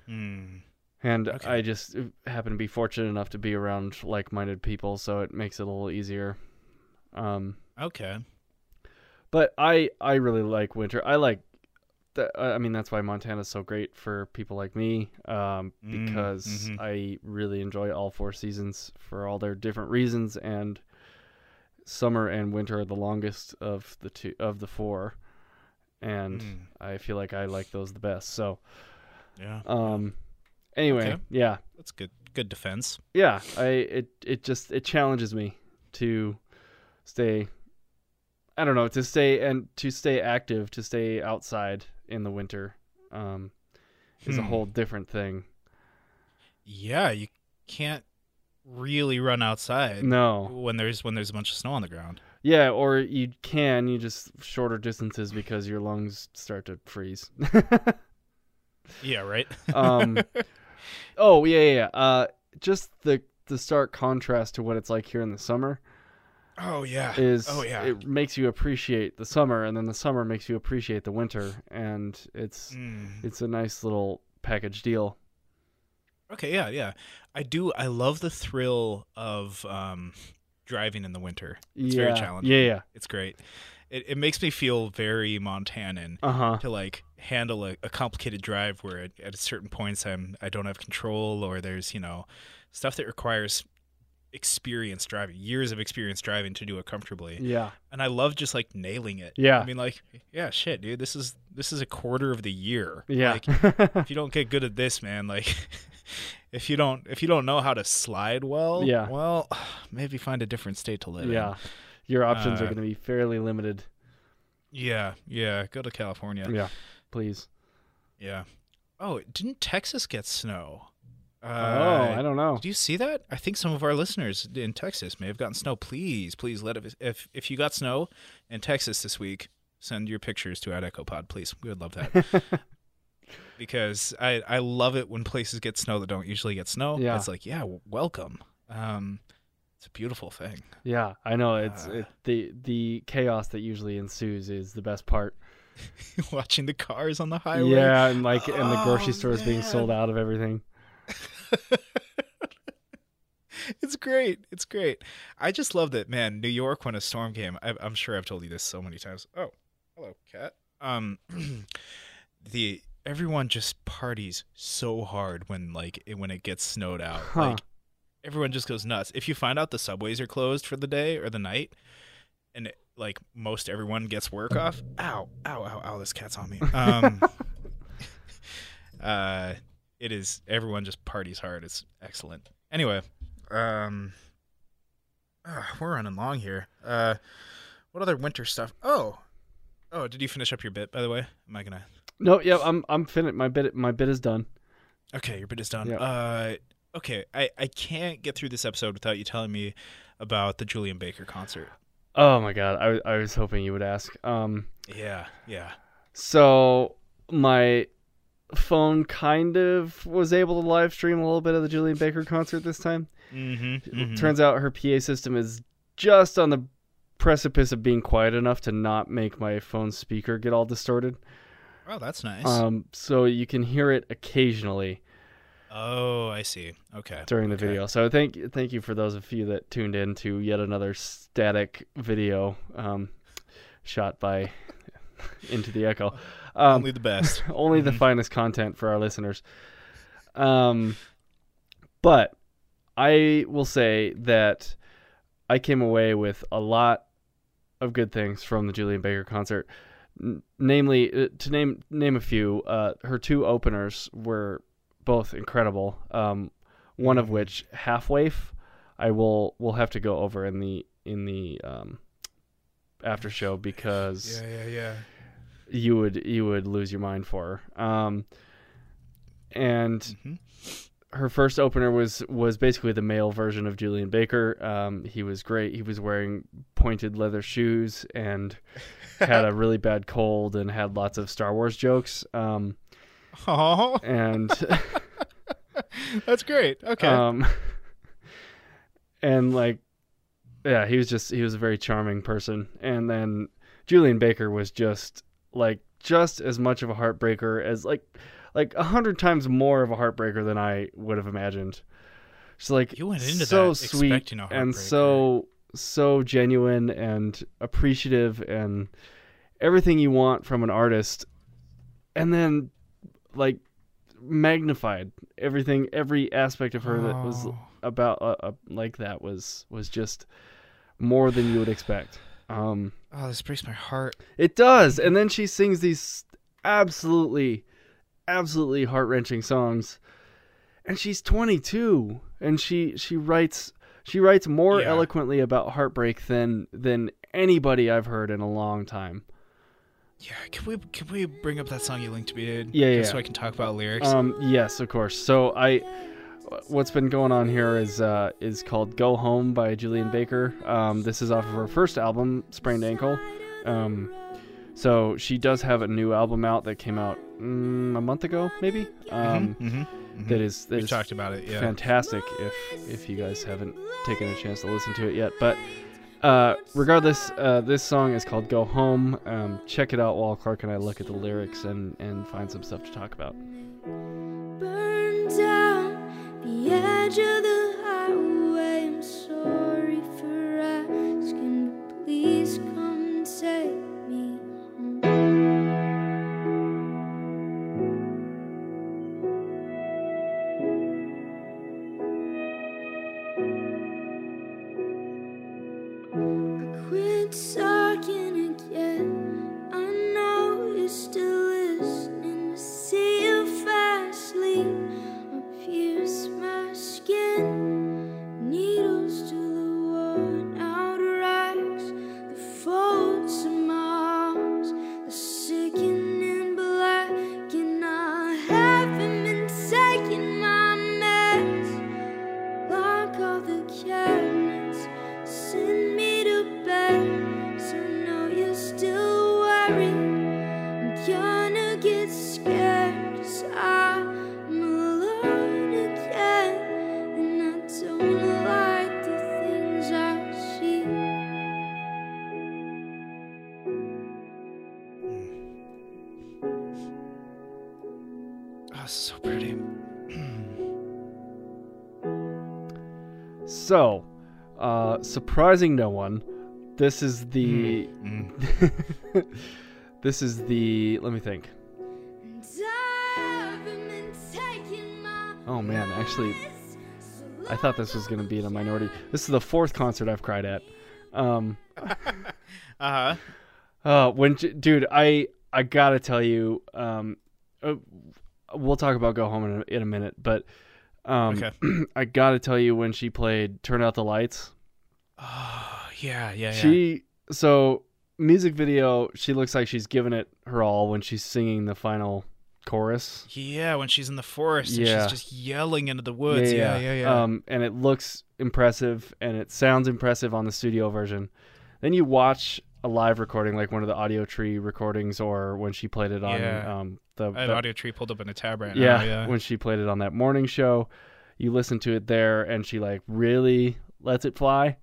Hmm. And Okay. I just happen to be fortunate enough to be around like-minded people, so it makes it a little easier. Um Okay. but I I really like winter. I like that. I mean, that's why Montana's so great for people like me, um, Mm, because mhm. I really enjoy all four seasons for all their different reasons. And summer and winter are the longest of the two of the four, and Mm. I feel like I like those the best. So, Yeah. um, anyway, Okay. yeah, That's good. Good defense. yeah. I it it just it challenges me to stay I don't know, to stay and to stay active, to stay outside in the winter, um, is a Hmm. whole different thing. Yeah, you can't really run outside No, when there's when there's a bunch of snow on the ground. yeah, or you can, you just shorter distances because your lungs start to freeze. Yeah, right. um, oh yeah, yeah, yeah. Uh, just the the stark contrast to what it's like here in the summer oh yeah. is oh yeah. it makes you appreciate the summer, and then the summer makes you appreciate the winter, and it's Mm. it's a nice little package deal. Okay, yeah, yeah. I do. I love the thrill of um, driving in the winter. It's yeah, very challenging. Yeah, yeah. It's great. It, it makes me feel very Montanan Uh huh. to like handle a, a complicated drive where at, at certain points I'm I don't have control or there's you know stuff that requires experience driving years of experience driving to do it comfortably Yeah. and I love just like nailing it Yeah. I mean like yeah shit dude this is this is a quarter of the year Yeah. like if you don't get good at this man like if you don't if you don't know how to slide well Yeah. well maybe find a different state to live in yeah. Your options are Uh, going to be fairly limited. yeah yeah go to California Yeah. Please. Yeah. Oh, didn't Texas get snow? Uh, oh, I don't know. Do you see that? I think some of our listeners in Texas may have gotten snow. Please, please let it. If if you got snow in Texas this week, send your pictures to at EchoPod, please. We would love that. because I I love it when places get snow that don't usually get snow. Yeah. It's like yeah, welcome. Um, it's a beautiful thing. Yeah, I know. It's Uh, it, the the chaos that usually ensues is the best part. Watching the cars on the highway. Yeah, and like and the grocery Oh, stores being sold out of everything. it's great. It's great. I just love that, man. New York, when a storm came, I, I'm sure I've told you this so many times. Oh, hello, cat. Um, the everyone just parties so hard when like it, when it gets snowed out. Huh. Like everyone just goes nuts. If you find out the subways are closed for the day or the night, and like most everyone gets work off. Ow, ow, ow, ow! This cat's on me. Um, uh, it is everyone just parties hard. It's excellent. Anyway, um, ah, we're running long here. Uh, what other winter stuff? Oh, oh, did you finish up your bit? By the way, am I gonna? No, yeah, I'm I'm finished. My bit my bit is done. Okay, your bit is done. Yeah. Uh, okay, I I can't get through this episode without you telling me about the Julien Baker concert. Oh my god, I I was hoping you would ask. Um, Yeah, yeah. so my phone kind of was able to live stream a little bit of the Julien Baker concert this time. Mm-hmm. Turns out her PA system is just on the precipice of being quiet enough to not make my phone speaker get all distorted. Oh, that's nice. Um, so you can hear it occasionally oh, I see. Okay. during the Okay. video. So thank thank you for those of you that tuned in to yet another static video um, shot by Into the Echo. Um, Only the best. only the finest content for our listeners. Um, but I will say that I came away with a lot of good things from the Julien Baker concert. N- namely, uh, to name name a few, uh, her two openers were both incredible. Um, one of which, Half Waif, I will will have to go over in the in the um, after show because yeah, yeah, yeah. you would you would lose your mind for her. Um, and Mhm. her first opener was was basically the male version of Julien Baker. Um, he was great. He was wearing pointed leather shoes and had a really bad cold and had lots of Star Wars jokes. Um, Oh, and that's great. Okay. um, and like, yeah, he was just he was a very charming person. And then Julien Baker was just like just as much of a heartbreaker as like like a hundred times more of a heartbreaker than I would have imagined. She's like You went into so that sweet expecting a and so so genuine and appreciative and everything you want from an artist, and then like magnified everything every aspect of her that was Oh. about uh, uh, like that was was just more than you would expect. Um, Oh, this breaks my heart. it does, and then she sings these absolutely, absolutely heart wrenching songs, and she's 22, and she she writes she writes more Yeah. eloquently about heartbreak than than anybody I've heard in a long time. Yeah, can we can we bring up that song you linked to me, dude? Yeah, Just yeah. so I can talk about lyrics. Um, yes, of course. So I, what's been going on here is uh, is called "Go Home" by Julien Baker. Um, this is off of her first album, Sprained Ankle. Um, so she does have a new album out that came out mm, a month ago, maybe. Um, mm-hmm. that is that we is talked about it. Yeah. fantastic. If if you guys haven't taken a chance to listen to it yet, but. Uh, regardless, uh, this song is called "Go Home." Um, check it out while Clark and I look at the lyrics and, and find some stuff to talk about. Surprising no one, this is the. Mm. this is the. Let me think. Oh man, actually, I thought this was gonna be in a minority. This is the fourth concert I've cried at. Um, Uh-huh. uh, when dude, I I gotta tell you, um, uh, we'll talk about go home in a, in a minute, but um, Okay. I gotta tell you when she played "Turn Out the Lights." Oh, yeah, yeah, yeah. She so music video. She looks like she's giving it her all when she's singing the final chorus. yeah, when she's in the forest Yeah. and she's just yelling into the woods. Yeah, yeah, yeah. Um, and it looks impressive and it sounds impressive on the studio version. Then you watch a live recording, like one of the Audiotree recordings, or when she played it on Yeah. um, the, the- Audiotree pulled up in a tab right yeah, now. Yeah. when she played it on that morning show. You listen to it there, and she like really lets it fly,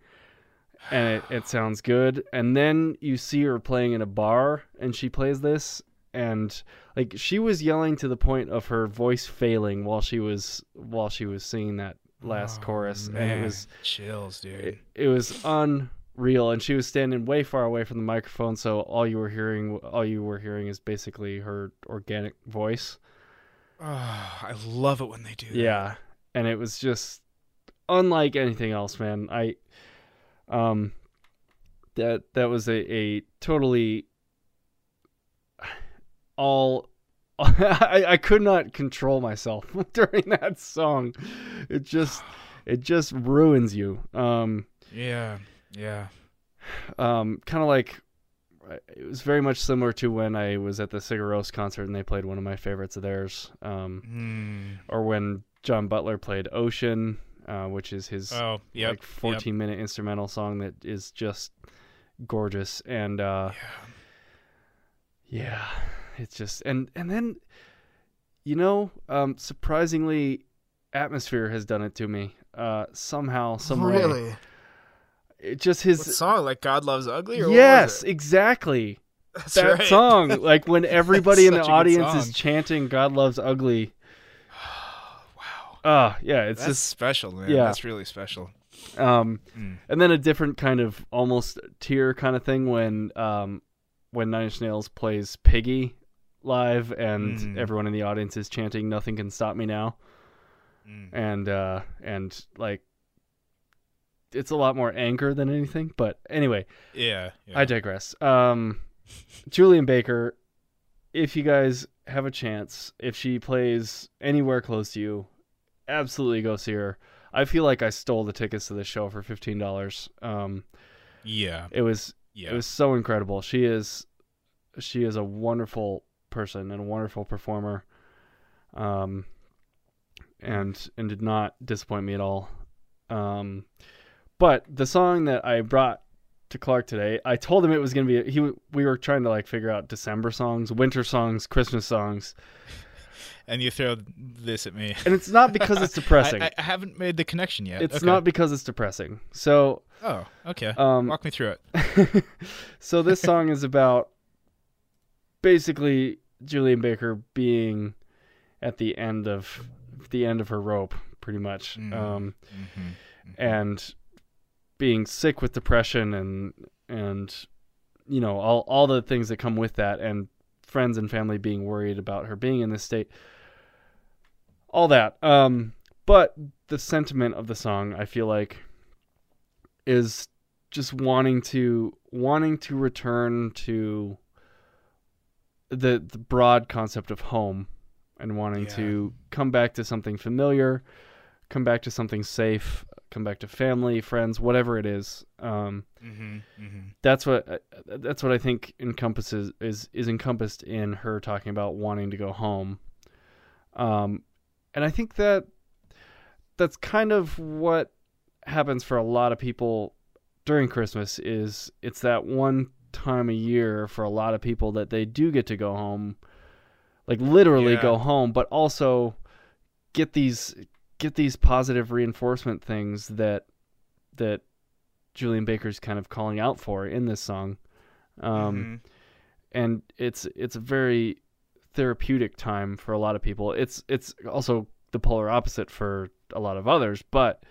and it, it sounds good. And then you see her playing in a bar, and she plays this, and like she was yelling to the point of her voice failing while she was while she was singing that last Oh, chorus, and man. it was chills, dude. it, it was unreal. And she was standing way far away from the microphone, so all you were hearing all you were hearing is basically her organic voice. oh, I love it when they do. that. Yeah, and it was just unlike anything else, man. I um that that was a, a totally all I, I could not control myself during that song. It just it just ruins you. Um Yeah, yeah. um kind of like it was very much similar to when I was at the Sigur Rós concert and they played one of my favorites of theirs. Um Mm. or when John Butler played Ocean, uh, which is his Oh, yep. like 14 minute instrumental song that is just gorgeous and uh yeah it's just and and then you know um surprisingly atmosphere has done it to me uh somehow some way really? it just What his song? Like God Loves Ugly? Or yes it? exactly That's that right. song like when everybody in the such a good audience is chanting god loves ugly ah yeah it's That's just special, man. yeah. That's really special. Um, Mm. and then a different kind of almost tear kind of thing when um when Nine Inch Nails plays Piggy live and Mm. everyone in the audience is chanting "Nothing Can Stop Me Now," Mm. and uh and like it's a lot more anger than anything. But anyway, Yeah. yeah. I digress. Um, Julien Baker, if you guys have a chance, if she plays anywhere close to you, absolutely go see her. I feel like I stole the tickets to the show for fifteen dollars. Um, yeah. it was Yeah. it was so incredible. She is she is a wonderful person and a wonderful performer. Um, and and did not disappoint me at all. Um, but the song that I brought to Clark today, I told him it was gonna be. He we were trying to like figure out December songs, winter songs, Christmas songs, and you throw this at me. and it's not because it's depressing. I, I haven't made the connection yet. it's Okay. not because it's depressing. So Oh, okay. um, Walk me through it. so this song is about basically Julien Baker being at the end of the end of her rope, pretty much, Mm. um, hmm and being sick with depression and and you know all all the things that come with that, and friends and family being worried about her being in this state. All that, um, but the sentiment of the song, I feel like, is just wanting to wanting to return to the the broad concept of home and wanting Yeah. to come back to something familiar, come back to something safe, come back to family, friends, whatever it is. Um, hmm hmm that's what uh, that's what I think encompasses is is encompassed in her talking about wanting to go home. Um, and I think that that's kind of what happens for a lot of people during Christmas is it's that one time a year for a lot of people that they do get to go home like literally Yeah. go home but also get these get these positive reinforcement things that that Julien Baker's kind of calling out for in this song. Um Mhm. and it's it's a very therapeutic time for a lot of people. It's it's also the polar opposite for a lot of others, but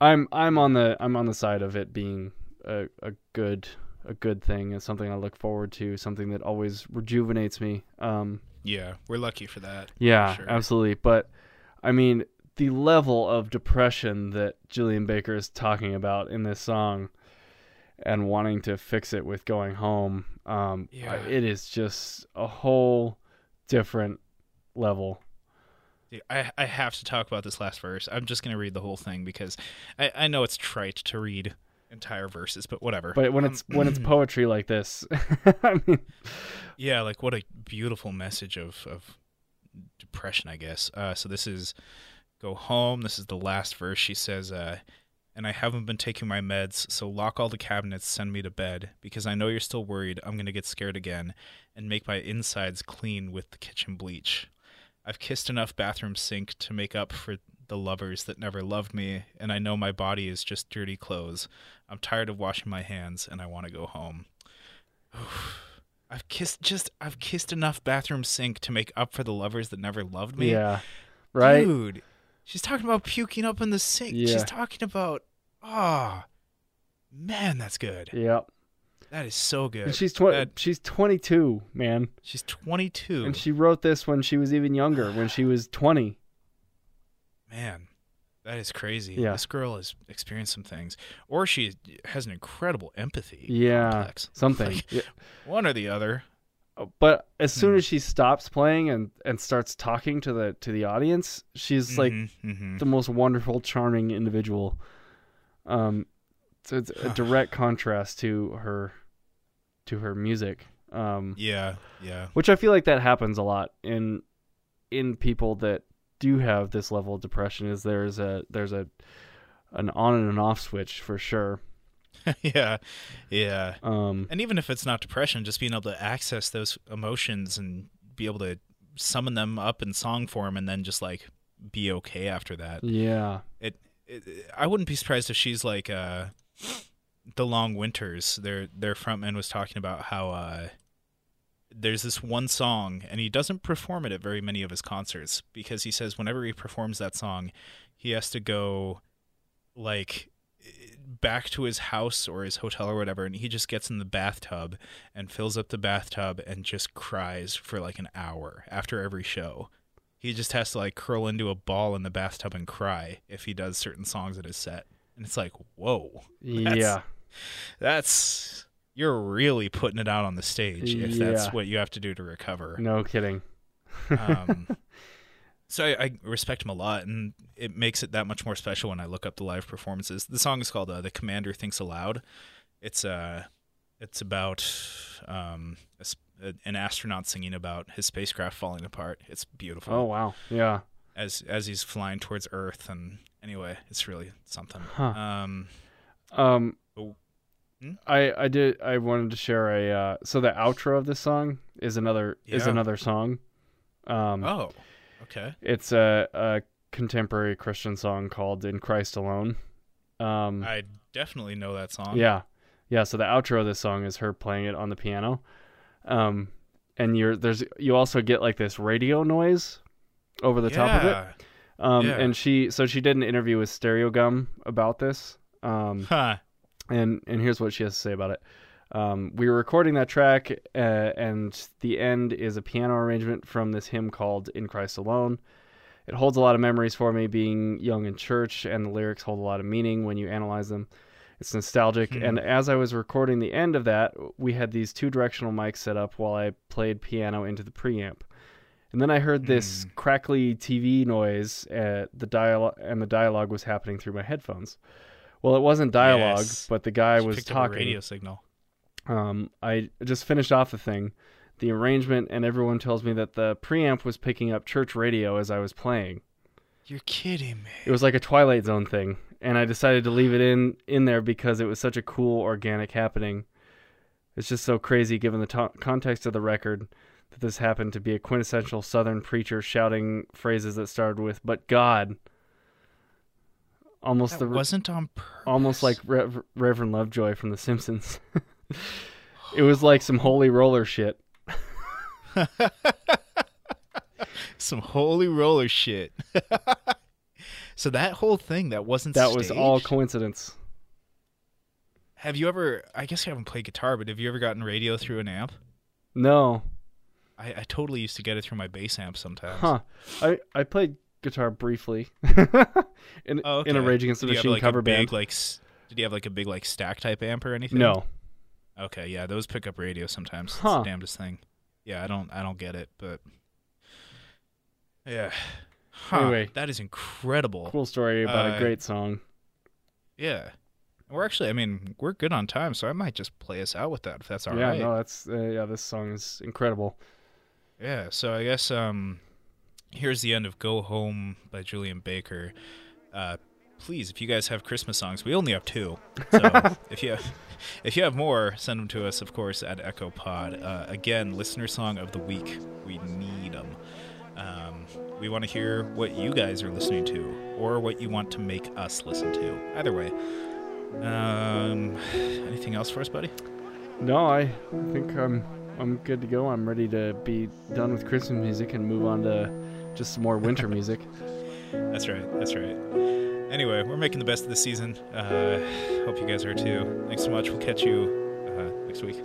I'm I'm on the I'm on the side of it being a, a good a good thing. It's something I look forward to. Something that always rejuvenates me. Um, Yeah, we're lucky for that. yeah, sure. absolutely. But I mean, the level of depression that Julien Baker is talking about in this song, and wanting to fix it with going home, um, Yeah. it is just a whole different level. Dude, I I have to talk about this last verse. I'm just gonna read the whole thing because I, I know it's trite to read entire verses, but whatever. But when Um, it's when it's poetry like this, I mean, yeah, like what a beautiful message of of depression, I guess. Uh, so this is go home. This is the last verse. She says, uh, "And I haven't been taking my meds, so lock all the cabinets, send me to bed because I know you're still worried. I'm gonna get scared again and make my insides clean with the kitchen bleach." I've kissed enough bathroom sink to make up for the lovers that never loved me, and I know my body is just dirty clothes. I'm tired of washing my hands, and I want to go home. I've kissed just I've kissed enough bathroom sink to make up for the lovers that never loved me. yeah, right. Dude, she's talking about puking up in the sink. Yeah. She's talking about ah, man, that's good. Yep. That is so good. And she's twenty. That- she's twenty two, man, she's 22. and she wrote this when she was even younger, when she was twenty. Man, that is crazy. Yeah. This girl has experienced some things, or she has an incredible empathy. Yeah, complex. something. Like, Yeah. one or the other. But as soon Hmm. as she stops playing and and starts talking to the to the audience, she's like Mhm, mhm. the most wonderful, charming individual. Um, so it's a direct contrast to her, to her music. Um, yeah, yeah, which I feel like that happens a lot in in people that do have this level of depression. Is there's a there's a an on and an off switch for sure. yeah, yeah. Um, And even if it's not depression, just being able to access those emotions and be able to summon them up in song form, and then just like be okay after that. yeah, It, it I wouldn't be surprised if she's like uh, the Long Winters. Their their frontman was talking about how uh, there's this one song, and he doesn't perform it at very many of his concerts because he says whenever he performs that song, he has to go like back to his house or his hotel or whatever and he just gets in the bathtub and fills up the bathtub and just cries for like an hour after every show. He just has to like curl into a ball in the bathtub and cry if he does certain songs at his set. And it's like whoa. Yeah, that's you're really putting it out on the stage if that's what you have to do to recover. No kidding. um, so I, I respect him a lot, and it makes it that much more special when I look up the live performances. The song is called uh, "The Commander Thinks Aloud." It's uh, it's about um, a an astronaut singing about his spacecraft falling apart. It's beautiful Oh wow, yeah, as as he's flying towards Earth, and anyway, it's really something. Huh. Um, Um, Oh. Hmm? I I did I wanted to share a uh, so the outro of this song is another is another song. Um, oh, okay. it's a, a contemporary Christian song called "In Christ Alone." Um, I definitely know that song. yeah, yeah. So the outro of this song is her playing it on the piano, um, and you're there's you also get like this radio noise over the top of it. Yeah. Um, Yeah. and she so she did an interview with Stereogum about this. Um, Huh. and and here's what she has to say about it. Um, we were recording that track, uh, and the end is a piano arrangement from this hymn called "In Christ Alone." It holds a lot of memories for me, being young in church, and the lyrics hold a lot of meaning when you analyze them. It's nostalgic, Hmm. and as I was recording the end of that, we had these two directional mics set up while I played piano into the preamp. And then I heard this Hmm. crackly TV noise, uh, the dialogue, and the dialogue was happening through my headphones. Well, it wasn't dialogue, Yes. but the guy She was talking. a radio signal. Um, I just finished off the thing, the arrangement, and everyone tells me that the preamp was picking up church radio as I was playing. You're kidding me. It was like a Twilight Zone thing, and I decided to leave it in in there because it was such a cool organic happening. It's just so crazy given the to- context of the record that this happened to be a quintessential Southern preacher shouting phrases that started with "But God." Almost That the wasn't on purpose. almost like Rev- Reverend Lovejoy from The Simpsons. it was like some holy roller shit. some holy roller shit. So that whole thing that wasn't That was all coincidence. Have you ever? I guess you haven't played guitar, but have you ever gotten radio through an amp? No, I, I totally used to get it through my bass amp sometimes. huh? I I played guitar briefly in Oh, in a okay. Rage Against the Did you have, Machine like, a cover big, band. Like, did you have like a big like stack type amp or anything? No, Okay, yeah, those pick up radio sometimes. It's the damnedest thing. Yeah, I don't I don't get it, but yeah. Huh, Anyway. that is incredible. cool story about Uh, a great song. Yeah. We're actually, I mean, we're good on time, so I might just play us out with that if that's all yeah, right. no, that's uh, yeah. This song is incredible. Yeah, so I guess um here's the end of Go Home by Julien Baker. Uh please, if you guys have Christmas songs, we only have two. So if you if you have more, send them to us of course at Echo Pod. Uh, again, listener song of the week. We need them. Um, we want to hear what you guys are listening to or what you want to make us listen to. Either way. Um anything else for us, buddy? No, I, I think I'm I'm good to go. I'm ready to be done with Christmas music and move on to just some more winter music. That's right. That's right. Anyway, we're making the best of the season. Uh, hope you guys are too. Thanks so much. We'll catch you uh, next week.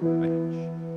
Bye.